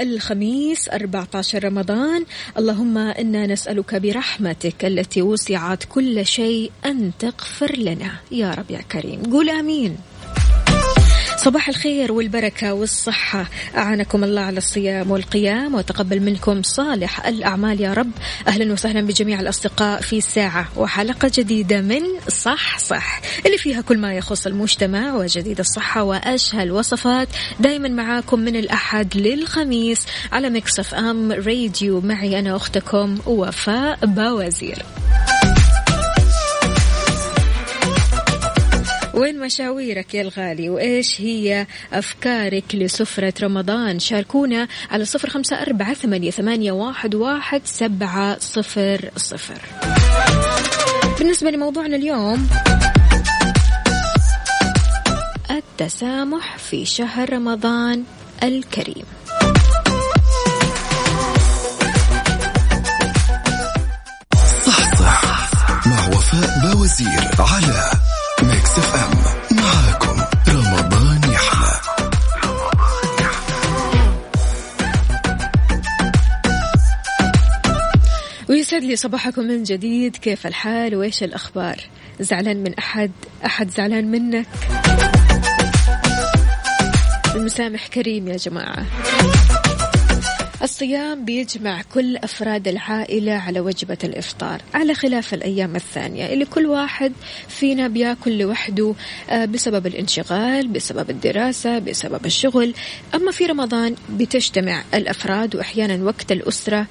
الخميس 14 رمضان اللهم إنا نسألك برحمتك التي وسعت كل شيء أن تغفر لنا. يا رب يا كريم. قول آمين. صباح الخير والبركة والصحة. أعانكم الله على الصيام والقيام وتقبل منكم صالح الأعمال يا رب. أهلا وسهلا بجميع الأصدقاء في ساعة وحلقة جديدة من صح صح اللي فيها كل ما يخص المجتمع وجديد الصحة وأشهى الوصفات دايما معاكم من الأحد للخميس على مكسف أم راديو. معي أنا أختكم وفاء باوزير. وين مشاويرك يا الغالي؟ وإيش هي أفكارك لسفرة رمضان؟ شاركونا على صفر خمسة أربعة ثمانية, واحد, واحد سبعة صفر صفر. بالنسبة لموضوعنا اليوم التسامح في شهر رمضان الكريم. صحصح مع وفاء باوزير على Mix FM معاكم رمضان يحلى ويسعد لي صباحكم من جديد. كيف الحال؟ وإيش الأخبار؟ زعلان من أحد؟ أحد زعلان منك؟ المسامح كريم يا جماعة. الصيام بيجمع كل أفراد العائلة على وجبة الإفطار على خلاف الأيام الثانية اللي كل واحد فينا بياكل لوحده آه، بسبب الانشغال بسبب الدراسة بسبب الشغل. أما في رمضان بتجتمع الأفراد وأحيانا وقت الأسرة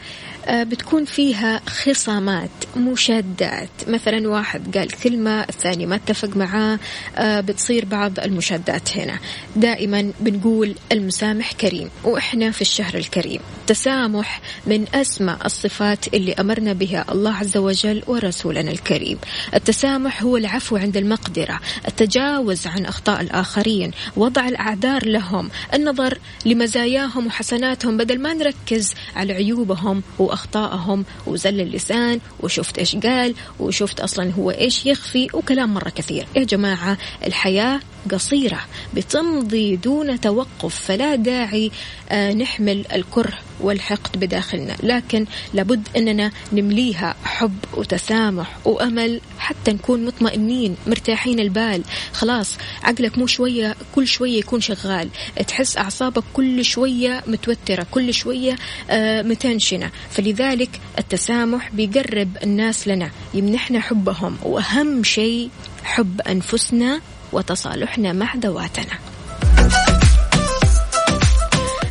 آه، بتكون فيها خصامات مشادات. مثلا واحد قال كلمة الثاني ما اتفق معاه آه، بتصير بعض المشادات هنا. دائما بنقول المسامح كريم وإحنا في الشهر الكريم. التسامح من أسمى الصفات اللي أمرنا بها الله عز وجل ورسولنا الكريم. التسامح هو العفو عند المقدرة التجاوز عن أخطاء الآخرين وضع الأعذار لهم النظر لمزاياهم وحسناتهم بدل ما نركز على عيوبهم وأخطائهم وزل اللسان وشفت إيش قال وشفت أصلا هو إيش يخفي وكلام مرة كثير. يا جماعة الحياة قصيرة بتمضي دون توقف فلا داعي آه، نحمل الكره والحقد بداخلنا. لكن لابد أننا نمليها حب وتسامح وأمل حتى نكون مطمئنين مرتاحين البال. خلاص عقلك مو شوية كل شوية يكون شغال. تحس أعصابك كل شوية متوترة كل شوية آه، متنشنة. فلذلك التسامح بيقرب الناس لنا يمنحنا حبهم. وأهم شيء حب أنفسنا وتصالحنا مع ذواتنا.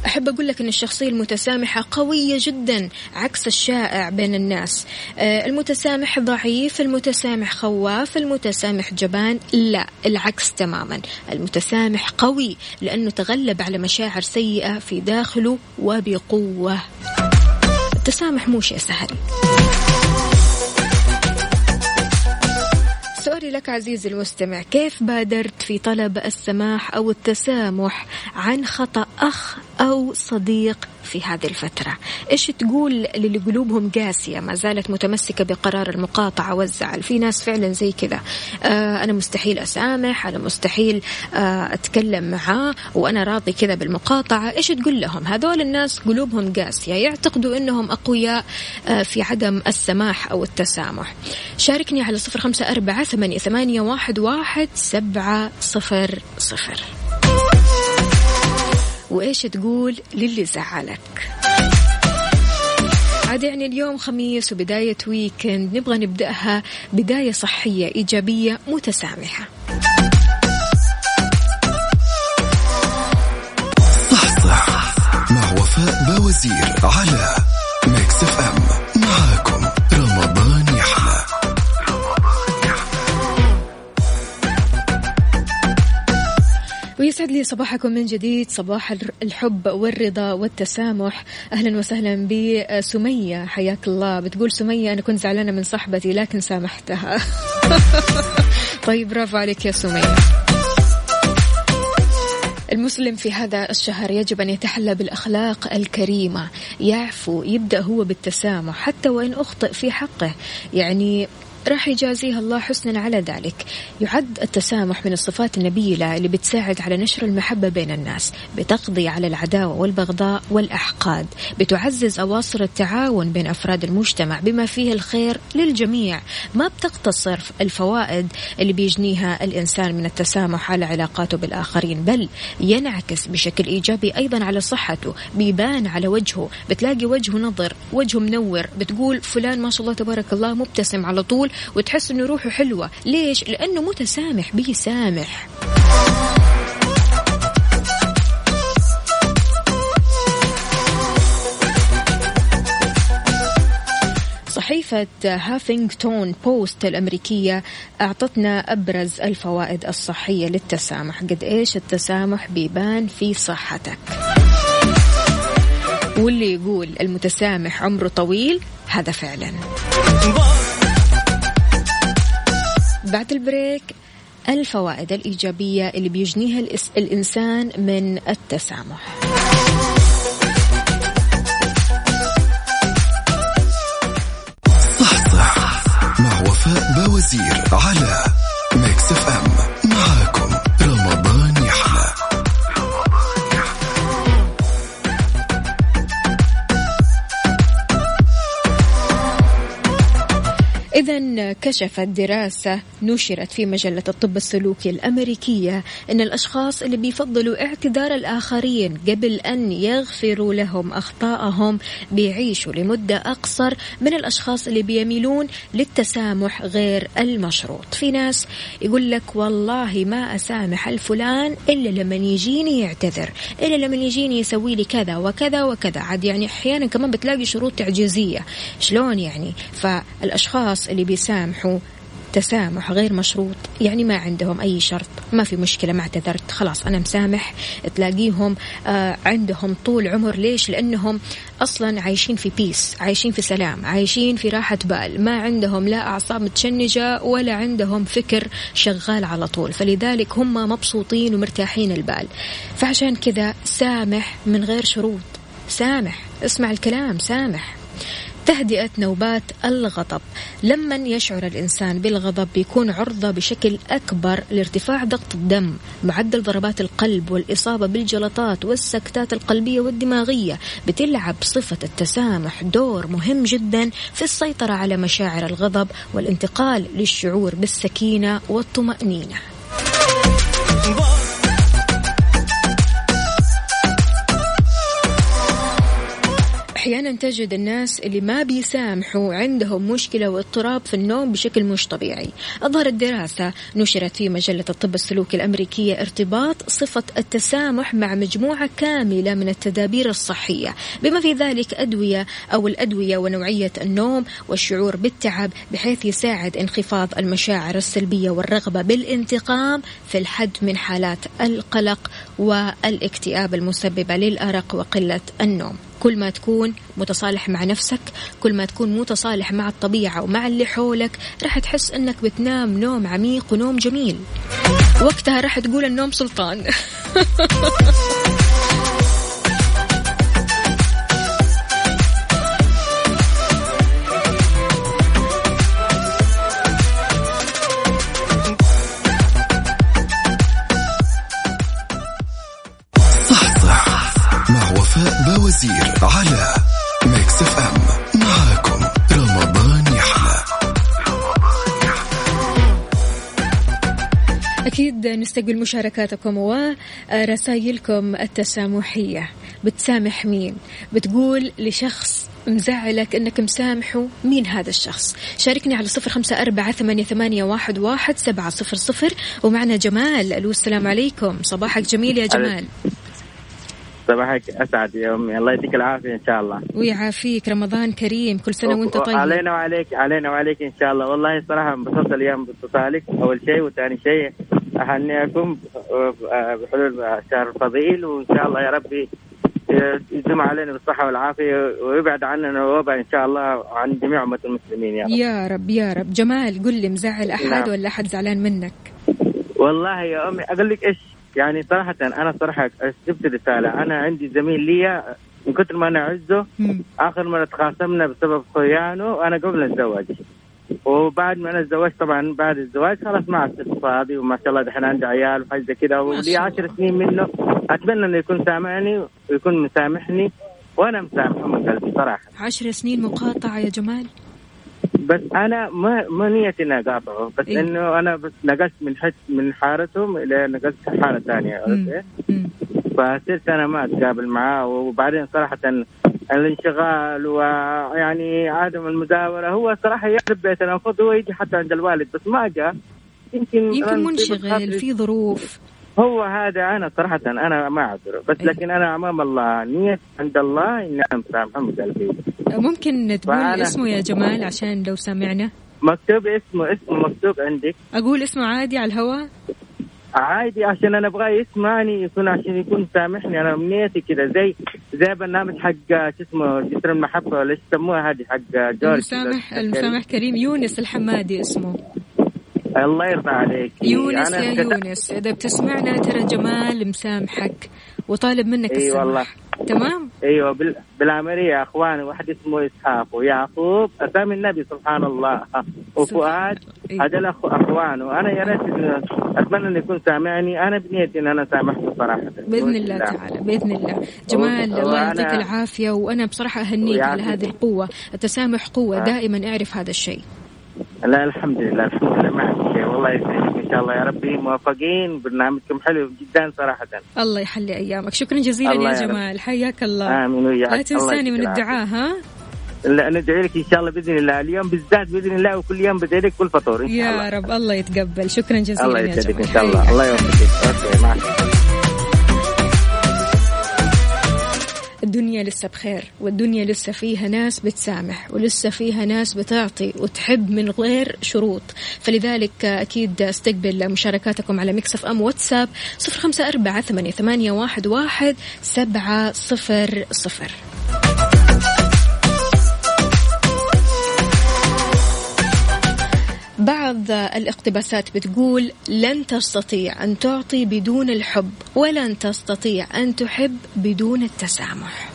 أحب أقول لك أن الشخصية المتسامحة قوية جدا عكس الشائع بين الناس. آه، المتسامح ضعيف المتسامح خواف المتسامح جبان. لا العكس تماما. المتسامح قوي لأنه تغلب على مشاعر سيئة في داخله وبقوة. التسامح مو شيء سهل. سؤالي لك عزيزي المستمع كيف بادرت في طلب السماح أو التسامح عن خطأ أخ أو صديق في هذه الفترة. إيش تقول للي قلوبهم قاسية ما زالت متمسكة بقرار المقاطعة والزعل؟ في ناس فعلا زي كذا. آه أنا مستحيل أسامح أنا مستحيل آه أتكلم معاه وأنا راضي كذا بالمقاطعة. إيش تقول لهم؟ هذول الناس قلوبهم قاسية يعتقدوا أنهم أقوياء آه في عدم السماح أو التسامح. شاركني على صفر خمسة أربعة ثمانية, واحد, واحد سبعة صفر صفر. وإيش تقول للي زعلك؟ عاد يعني اليوم خميس وبداية ويكند نبغى نبدأها بداية صحية إيجابية متسامحة. صحصح مع وفاء باوزير على Mix FM ويسعد لي صباحكم من جديد صباح الحب والرضا والتسامح. أهلا وسهلا بسمية حياك الله. بتقول سمية أنا كنت زعلانة من صاحبتي لكن سامحتها. طيب برافو عليك يا سمية. المسلم في هذا الشهر يجب أن يتحلى بالأخلاق الكريمة. يعفو يبدأ هو بالتسامح حتى وإن أخطئ في حقه. يعني راح يجازيها الله حسنا على ذلك. يعد التسامح من الصفات النبيلة اللي بتساعد على نشر المحبة بين الناس بتقضي على العداوة والبغضاء والأحقاد بتعزز أواصر التعاون بين أفراد المجتمع بما فيه الخير للجميع. ما بتقتصر الفوائد اللي بيجنيها الإنسان من التسامح على علاقاته بالآخرين بل ينعكس بشكل إيجابي أيضا على صحته بيبان على وجهه. بتلاقي وجهه نظر وجهه منور بتقول فلان ما شاء الله تبارك الله مبتسم على طول وتحس إنه روحه حلوة. ليش؟ لأنه متسامح. بيسامح صحيفة هافينغتون بوست الأمريكية أعطتنا أبرز الفوائد الصحية للتسامح. قد إيش التسامح بيبان في صحتك. واللي يقول المتسامح عمره طويل هذا فعلا. بعد ال break الفوائد الإيجابية اللي بيجنيها الإنسان من التسامح. صحصح مع وفاء باوزير على Mix FM. إذا كشفت دراسة نشرت في مجلة الطب السلوكي الأمريكية أن الأشخاص اللي بيفضلوا اعتذار الآخرين قبل أن يغفروا لهم أخطائهم بيعيشوا لمدة أقصر من الأشخاص اللي بيميلون للتسامح غير المشروط. في ناس يقول لك والله ما أسامح الفلان إلا لما يجيني يعتذر إلا لما يجيني يسوي لي كذا وكذا وكذا. عاد يعني أحيانا كمان بتلاقي شروط تعجيزية. شلون يعني؟ فالأشخاص اللي بيسامحوا تسامح غير مشروط يعني ما عندهم أي شرط ما في مشكلة ما اعتذرت خلاص أنا مسامح تلاقيهم آه عندهم طول عمر ليش؟ لأنهم أصلا عايشين في بيس عايشين في سلام عايشين في راحة بال ما عندهم لا أعصاب متشنجة ولا عندهم فكر شغال على طول فلذلك هم مبسوطين ومرتاحين البال. فعشان كذا سامح من غير شروط سامح اسمع الكلام سامح. تهدئة نوبات الغضب. لما يشعر الإنسان بالغضب بيكون عرضة بشكل أكبر لارتفاع ضغط الدم معدل ضربات القلب والإصابة بالجلطات والسكتات القلبية والدماغية بتلعب صفة التسامح دور مهم جدا في السيطرة على مشاعر الغضب والانتقال للشعور بالسكينة والطمأنينة. أحيانا تجد الناس اللي ما بيسامحوا عندهم مشكلة واضطراب في النوم بشكل مش طبيعي. أظهرت دراسة نشرت في مجلة الطب السلوكي الأمريكية ارتباط صفة التسامح مع مجموعة كاملة من التدابير الصحية. بما في ذلك أدوية أو الأدوية ونوعية النوم والشعور بالتعب بحيث يساعد انخفاض المشاعر السلبية والرغبة بالانتقام في الحد من حالات القلق والاكتئاب المسببة للأرق وقلة النوم. كل ما تكون متصالح مع نفسك كل ما تكون متصالح مع الطبيعة ومع اللي حولك راح تحس إنك بتنام نوم عميق ونوم جميل. وقتها راح تقول النوم سلطان. نستقبل مشاركاتكم ورسائلكم التسامحية. بتسامح مين؟ بتقول لشخص مزعلك إنك مسامحه مين هذا الشخص؟ شاركني على صفر خمسة أربعة ثمانية, ثمانية واحد, واحد سبعة صفر صفر. ومعنا جمال. ألو السلام عليكم. صباحك جميل يا جمال. صباحك أسعد يا امي الله يديك العافية إن شاء الله. ويعافيك. رمضان كريم. كل سنة وأنت طيب. علينا وعليك علينا وعليك إن شاء الله. والله صراحة انبسطت اليوم باتصالك. أول شيء وثاني شيء اهنيكم بحلول شهر فضيل وإن شاء الله يا ربي يدوم علينا بالصحة والعافية ويبعد عننا الوباء إن شاء الله عن جميع أمة المسلمين يا رب. يا رب يا رب. جمال قل لي مزعل أحد نعم. ولا أحد زعلان منك؟ والله يا أمي أقول لك إيش؟ يعني صراحة أنا صراحة جبت رسالة. أنا عندي زميل لي من كثر ما أنا أعزه. آخر مرة تخاصمنا بسبب خيانه أنا قبل الزواج. وبعد ما أنا تزوجت طبعا بعد الزواج خلاص ما عدت فاضي وما شاء الله دحين عندي عيال وحاجة زي كذا ولي شاء عشر سنين منه. أتمنى إنه يكون سامعني ويكون مسامحني. وأنا مسامحه من قلبي صراحة. عشر سنين مقاطعة يا جمال؟ بس أنا ما ما نيتي إني أقاطعه بس إيه. إنه أنا بس نقلت من حت من حارتهم إلى نقلت حارة ثانية. إيه؟ فصرت أنا ما أتقابل معاه وبعدين صراحة الانشغال ويعني عدم المداوره هو صراحة يعرف بيت المفروض هو يجي حتى عند الوالد بس ما جاء يمكن يمكن منشغل في ظروف هو هذا أنا صراحة أنا ما أعذره بس إيه. لكن أنا أمام الله نية عند الله اني أنا من قلبي ممكن تقول فأنا- اسمه يا جمال عشان لو سامعنا مكتوب اسمه اسمه مكتوب عندك أقول اسمه عادي على الهواء عادي عشان أنا أبغاه يسمعني يكون عشان يكون سامحني أنا نيتي كذا زي زي برنامج حق شو اسمه جسر المحبة ولا إيش يسموها هذه حق جورج المسامح المسامح كريم يونس الحمادي اسمه. الله يرضى عليك. يونس أنا يا يونس إذا بتسمعنا ترى جمال مسامحك وطالب منك إي السماح. والله. تمام؟ إيوه بال... بالعملية يا أخواني واحد اسمه إسحاق ويعقوب أسامي النبي سبحان الله. وفؤاد إيه. هذول أخ... اخوانه أنا يا ريت أتمنى انه يكون سامعني. أنا بنيتي إن أنا سامحته صراحة. بإذن الله تعالى بإذن الله. جمال و- الله يعطيك العافية وأنا بصراحة أهنيك على. هذه القوة. التسامح قوة آه. دائما أعرف هذا الشيء. لا الحمد لله. الحمد لله. والله يسعدك إن شاء الله يا ربي. موفقين برنامجكم حلو جدا صراحة. الله يحلي أيامك. شكرا جزيلا يا يا. جمال. حياك الله. آمين وياك. لا تنساني من الدعاء ها؟ لا ندعي لك إن شاء الله بإذن الله. اليوم بالذات بإذن الله وكل يوم بدعي لك كل فطور إن شاء يا الله. رب. الله يتقبل. شكرا جزيلا الله يا يسعدك إن شاء الله. الله يوفقك. okay مع لسه بخير والدنيا لسه فيها ناس بتسامح ولسه فيها ناس بتعطي وتحب من غير شروط. فلذلك أكيد استقبل مشاركاتكم على Mix FM واتساب صفر خمسة أربعة ثمانية, واحد, سبعة صفر صفر. بعض الاقتباسات بتقول لن تستطيع أن تعطي بدون الحب ولن تستطيع أن تحب بدون التسامح.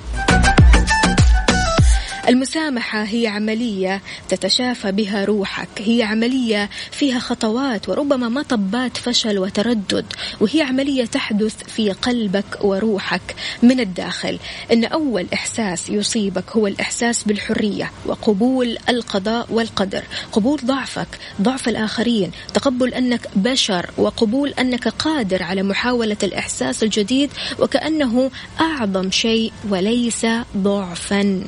المسامحة هي عملية تتشافى بها روحك هي عملية فيها خطوات وربما مطبات فشل وتردد وهي عملية تحدث في قلبك وروحك من الداخل. إن أول إحساس يصيبك هو الإحساس بالحرية وقبول القضاء والقدر. قبول ضعفك ضعف الآخرين تقبل أنك بشر وقبول أنك قادر على محاولة الإحساس الجديد وكأنه أعظم شيء وليس ضعفا.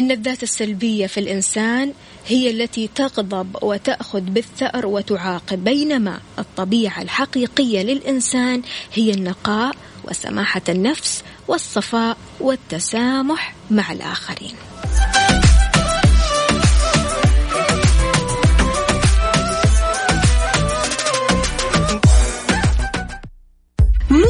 إن الذات السلبية في الإنسان هي التي تغضب وتأخذ بالثأر وتعاقب بينما الطبيعة الحقيقية للإنسان هي النقاء وسماحة النفس والصفاء والتسامح مع الآخرين.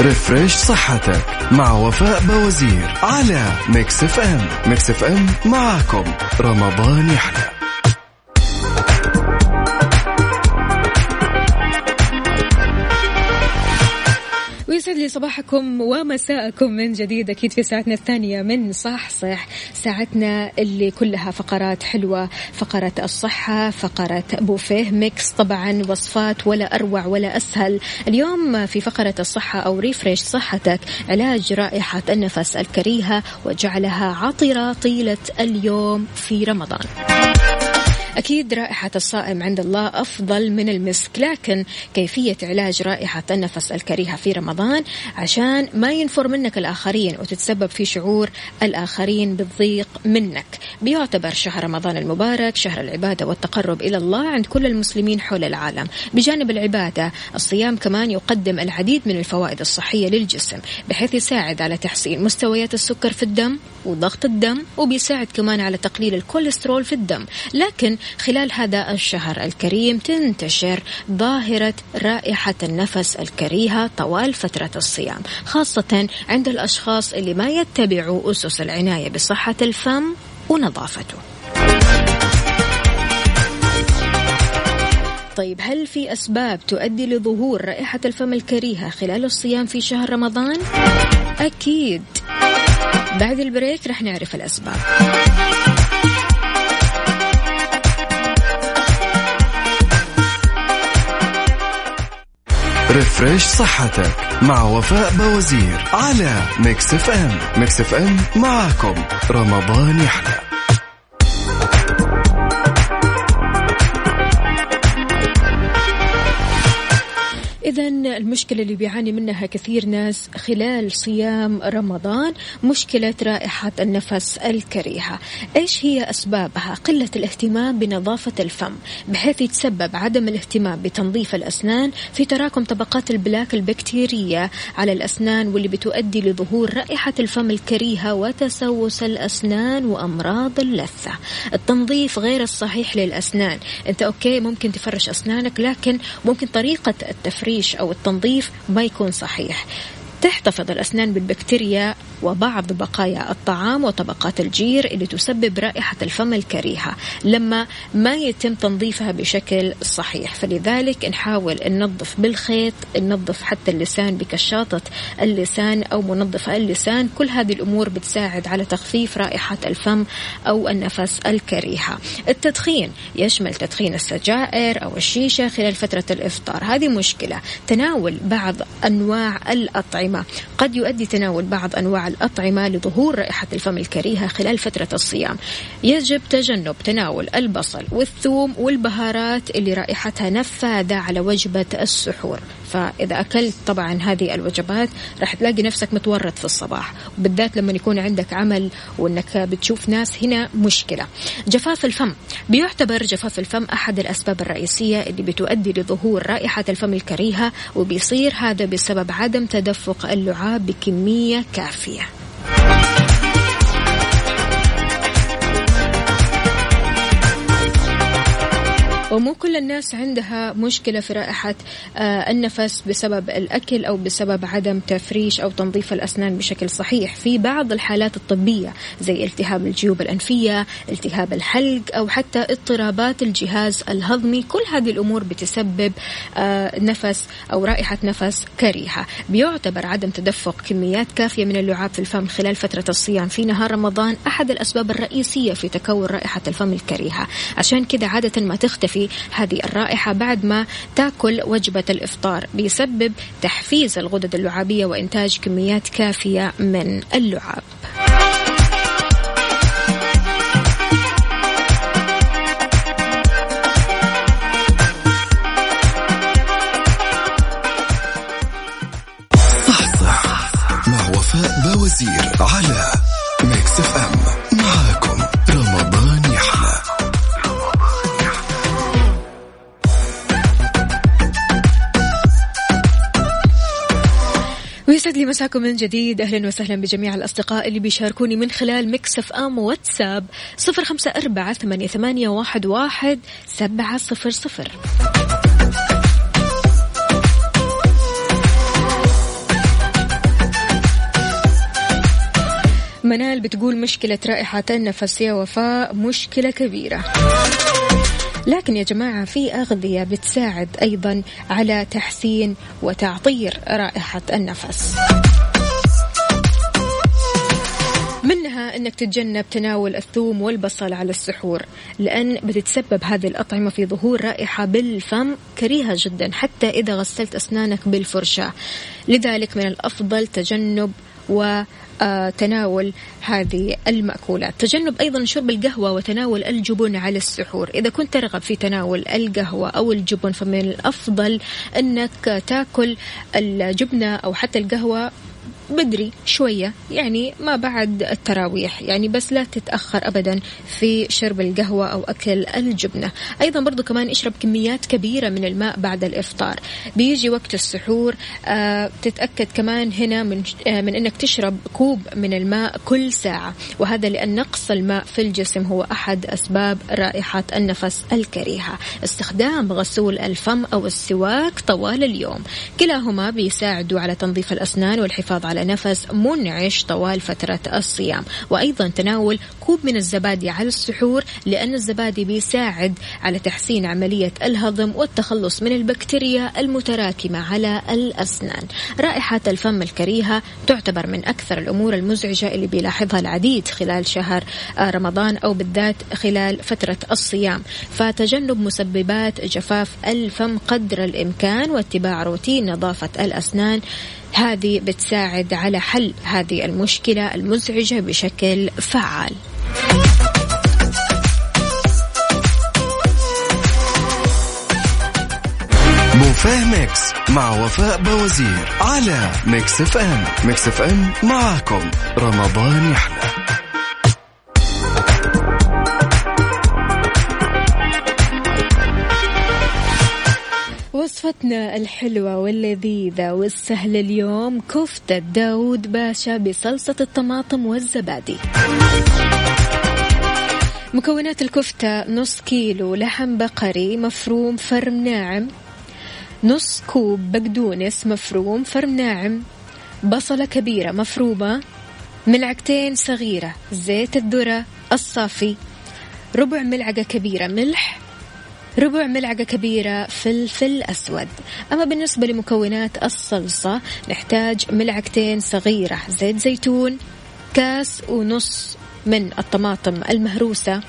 refresh صحتك مع وفاء باوزير على Mix FM. Mix FM معاكم. رمضان يحلى. ويسعد لي صباحكم ومساءكم من جديد أكيد في ساعتنا الثانية من صحصح ساعتنا اللي كلها فقرات حلوة فقرة الصحة فقرة بوفيه Mix طبعا وصفات ولا أروع ولا أسهل. اليوم في فقرة الصحة أو refresh صحتك علاج رائحة النفس الكريهة وجعلها عطرة طيلة اليوم في رمضان. أكيد رائحة الصائم عند الله أفضل من المسك لكن كيفية علاج رائحة النفس الكريهة في رمضان؟ عشان ما ينفر منك الآخرين وتتسبب في شعور الآخرين بالضيق منك. بيعتبر شهر رمضان المبارك شهر العبادة والتقرب إلى الله عند كل المسلمين حول العالم. بجانب العبادة الصيام كمان يقدم العديد من الفوائد الصحية للجسم بحيث يساعد على تحسين مستويات السكر في الدم وضغط الدم وبيساعد كمان على تقليل الكوليسترول في الدم. لكن خلال هذا الشهر الكريم تنتشر ظاهرة رائحة النفس الكريهة طوال فترة الصيام خاصة عند الأشخاص اللي ما يتبعوا أسس العناية بصحة الفم ونظافته. طيب هل في أسباب تؤدي لظهور رائحة الفم الكريهة خلال الصيام في شهر رمضان؟ أكيد. بعد ال break رح نعرف الأسباب. refresh صحتك مع وفاء باوزير على Mix FM. Mix FM معاكم. رمضان يحلى. إذا المشكلة اللي بيعاني منها كثير ناس خلال صيام رمضان مشكلة رائحة النفس الكريهة. إيش هي أسبابها؟ قلة الاهتمام بنظافة الفم بحيث يتسبب عدم الاهتمام بتنظيف الأسنان في تراكم طبقات البلاك البكتيرية على الأسنان واللي بتؤدي لظهور رائحة الفم الكريهة وتسوس الأسنان وأمراض اللثة. التنظيف غير الصحيح للأسنان. أنت أوكي ممكن تفرش أسنانك لكن ممكن طريقة التفريش التفتيش أو التنظيف ما يكون صحيح. تحتفظ الأسنان بالبكتيريا وبعض بقايا الطعام وطبقات الجير اللي تسبب رائحة الفم الكريهة لما ما يتم تنظيفها بشكل صحيح. فلذلك نحاول ننظف بالخيط ننظف حتى اللسان بكشاطة اللسان أو منظف اللسان. كل هذه الأمور بتساعد على تخفيف رائحة الفم أو النفس الكريهة. التدخين يشمل تدخين السجائر أو الشيشة خلال فترة الإفطار. هذه مشكلة تناول بعض أنواع الأطعمة قد يؤدي تناول بعض أنواع الأطعمة لظهور رائحة الفم الكريهة خلال فترة الصيام. يجب تجنب تناول البصل والثوم والبهارات اللي رائحتها نفاذة على وجبة السحور. فإذا أكلت طبعا هذه الوجبات راح تلاقي نفسك متورط في الصباح. وبالذات لما يكون عندك عمل وأنك بتشوف ناس هنا مشكلة. جفاف الفم. بيعتبر جفاف الفم أحد الأسباب الرئيسية اللي بتؤدي لظهور رائحة الفم الكريهة وبيصير هذا بسبب عدم تدفق اللعاب بكمية كافية. ومو كل الناس عندها مشكلة في رائحة آه، النفس بسبب الأكل أو بسبب عدم تفريش أو تنظيف الأسنان بشكل صحيح. في بعض الحالات الطبية زي التهاب الجيوب الأنفية التهاب الحلق أو حتى اضطرابات الجهاز الهضمي كل هذه الأمور بتسبب آه، نفس أو رائحة نفس كريهة. بيعتبر عدم تدفق كميات كافية من اللعاب في الفم خلال فترة الصيام. في نهار رمضان أحد الأسباب الرئيسية في تكون رائحة الفم الكريهة. عشان كذا عادة ما تختفي هذه الرائحة بعد ما تاكل وجبة الإفطار بيسبب تحفيز الغدد اللعابية وإنتاج كميات كافية من اللعاب. ويسعد لي مساكم من جديد. أهلا وسهلا بجميع الأصدقاء اللي بيشاركوني من خلال مكسف أم واتساب صفر خمسة أربعة ثمانية, ثمانية واحد, واحد سبعة صفر صفر. منال بتقول مشكلة رائحة النفس يا وفاء مشكلة كبيرة. لكن يا جماعة في أغذية بتساعد أيضا على تحسين وتعطير رائحة النفس. منها إنك تتجنب تناول الثوم والبصل على السحور لأن بتتسبب هذه الأطعمة في ظهور رائحة بالفم كريهة جدا حتى إذا غسلت أسنانك بالفرشاة. لذلك من الأفضل تجنب و تناول هذه المأكولات. تجنب أيضا شرب القهوة وتناول الجبن على السحور. إذا كنت ترغب في تناول القهوة أو الجبن فمن الأفضل أنك تاكل الجبنة أو حتى القهوة بدري شوية يعني ما بعد التراويح يعني بس لا تتأخر أبدا في شرب القهوة أو أكل الجبنة. أيضا برضو كمان اشرب كميات كبيرة من الماء بعد الإفطار. بيجي وقت السحور آه تتأكد كمان هنا من, آه من أنك تشرب كوب من الماء كل ساعة. وهذا لأن نقص الماء في الجسم هو أحد أسباب رائحة النفس الكريهة. استخدام غسول الفم أو السواك طوال اليوم. كلاهما بيساعدوا على تنظيف الأسنان والحفاظ على على نفس منعش طوال فترة الصيام. وأيضا تناول كوب من الزبادي على السحور لأن الزبادي بيساعد على تحسين عملية الهضم والتخلص من البكتيريا المتراكمة على الأسنان. رائحة الفم الكريهة تعتبر من أكثر الأمور المزعجة اللي بيلاحظها العديد خلال شهر رمضان أو بالذات خلال فترة الصيام. فتجنب مسببات جفاف الفم قدر الإمكان واتباع روتين نظافة الأسنان هذه بتساعد على حل هذه المشكلة المزعجة بشكل فعال. بوفيه Mix مع وفاء باوزير على Mix FM. Mix FM معاكم. رمضان يحلى. وصفتنا الحلوة واللذيذة والسهلة اليوم كفتة داود باشا بصلصة الطماطم والزبادي. مكونات الكفتة نص كيلو لحم بقري مفروم فرم ناعم نص كوب بقدونس مفروم فرم ناعم بصلة كبيرة مفرومة ملعقتين صغيرة زيت الذرة الصافي ربع ملعقة كبيرة ملح ربع ملعقة كبيرة فلفل أسود. أما بالنسبة لمكونات الصلصة نحتاج ملعقتين صغيرة زيت زيتون كاس ونص من الطماطم المهروسة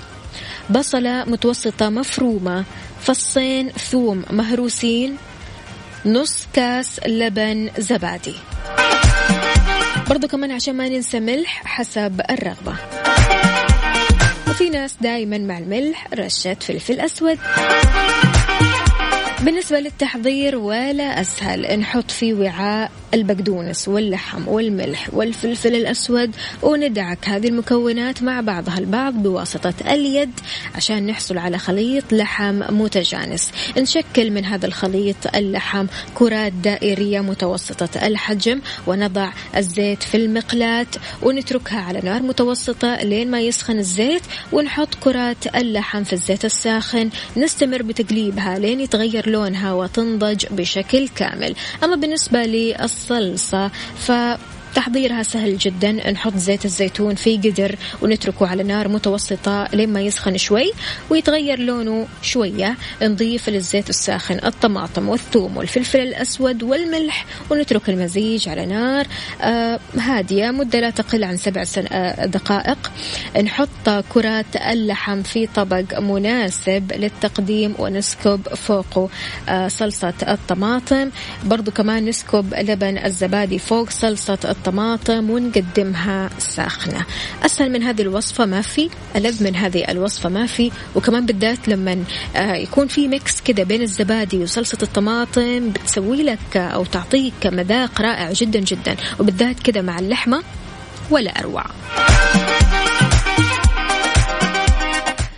بصلة متوسطة مفرومة فصين ثوم مهروسين نص كاس لبن زبادي. برضو كمان عشان ما ننسى ملح حسب الرغبة. وفي ناس دايما مع الملح رشة فلفل أسود. بالنسبة للتحضير ولا أسهل. نحط في وعاء. البقدونس واللحم والملح والفلفل الأسود وندعك هذه المكونات مع بعضها البعض بواسطة اليد عشان نحصل على خليط لحم متجانس. نشكل من هذا الخليط اللحم كرات دائرية متوسطة الحجم ونضع الزيت في المقلاة ونتركها على نار متوسطة لين ما يسخن الزيت ونحط كرات اللحم في الزيت الساخن. نستمر بتقليبها لين يتغير لونها وتنضج بشكل كامل. أما بالنسبة للصلصة ف تحضيرها سهل جدا. نحط زيت الزيتون في قدر ونتركه على نار متوسطة لما يسخن شوي ويتغير لونه شوية. نضيف للزيت الساخن الطماطم والثوم والفلفل الأسود والملح ونترك المزيج على نار. آه هادية مدة لا تقل عن سبع آه دقائق. نحط كرات اللحم في طبق مناسب للتقديم ونسكب فوقه آه صلصة الطماطم. برضو كمان نسكب لبن الزبادي فوق صلصة الطماطم. الطماطم ونقدمها ساخنة. أسهل من هذه الوصفة ما في ألذ من هذه الوصفة ما في. وكمان بالذات لما آه، يكون في ميكس كده بين الزبادي وصلصة الطماطم بتسوي لك أو تعطيك مذاق رائع جدا جدا. وبالذات كده مع اللحمة ولا أروع.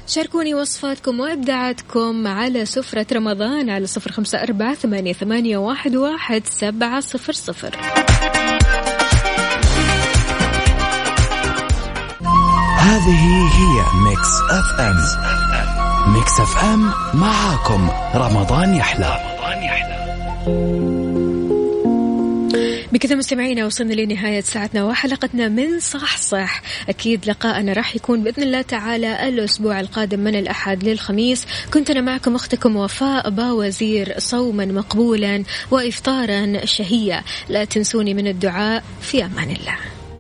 شاركوني وصفاتكم وإبداعاتكم على سفرة رمضان على صفر خمسة أربعة ثمانية, واحد سبعة صفر صفر. هذه هي Mix FM Mix FM معاكم. رمضان يحلى. بكذا مستمعينا وصلنا لنهاية ساعتنا وحلقتنا من صح صح. أكيد لقاءنا راح يكون بإذن الله تعالى الأسبوع القادم من الأحد للخميس. كنت أنا معكم أختكم وفاء باوزير صوما مقبولا وإفطارا شهيا. لا تنسوني من الدعاء في أمان الله.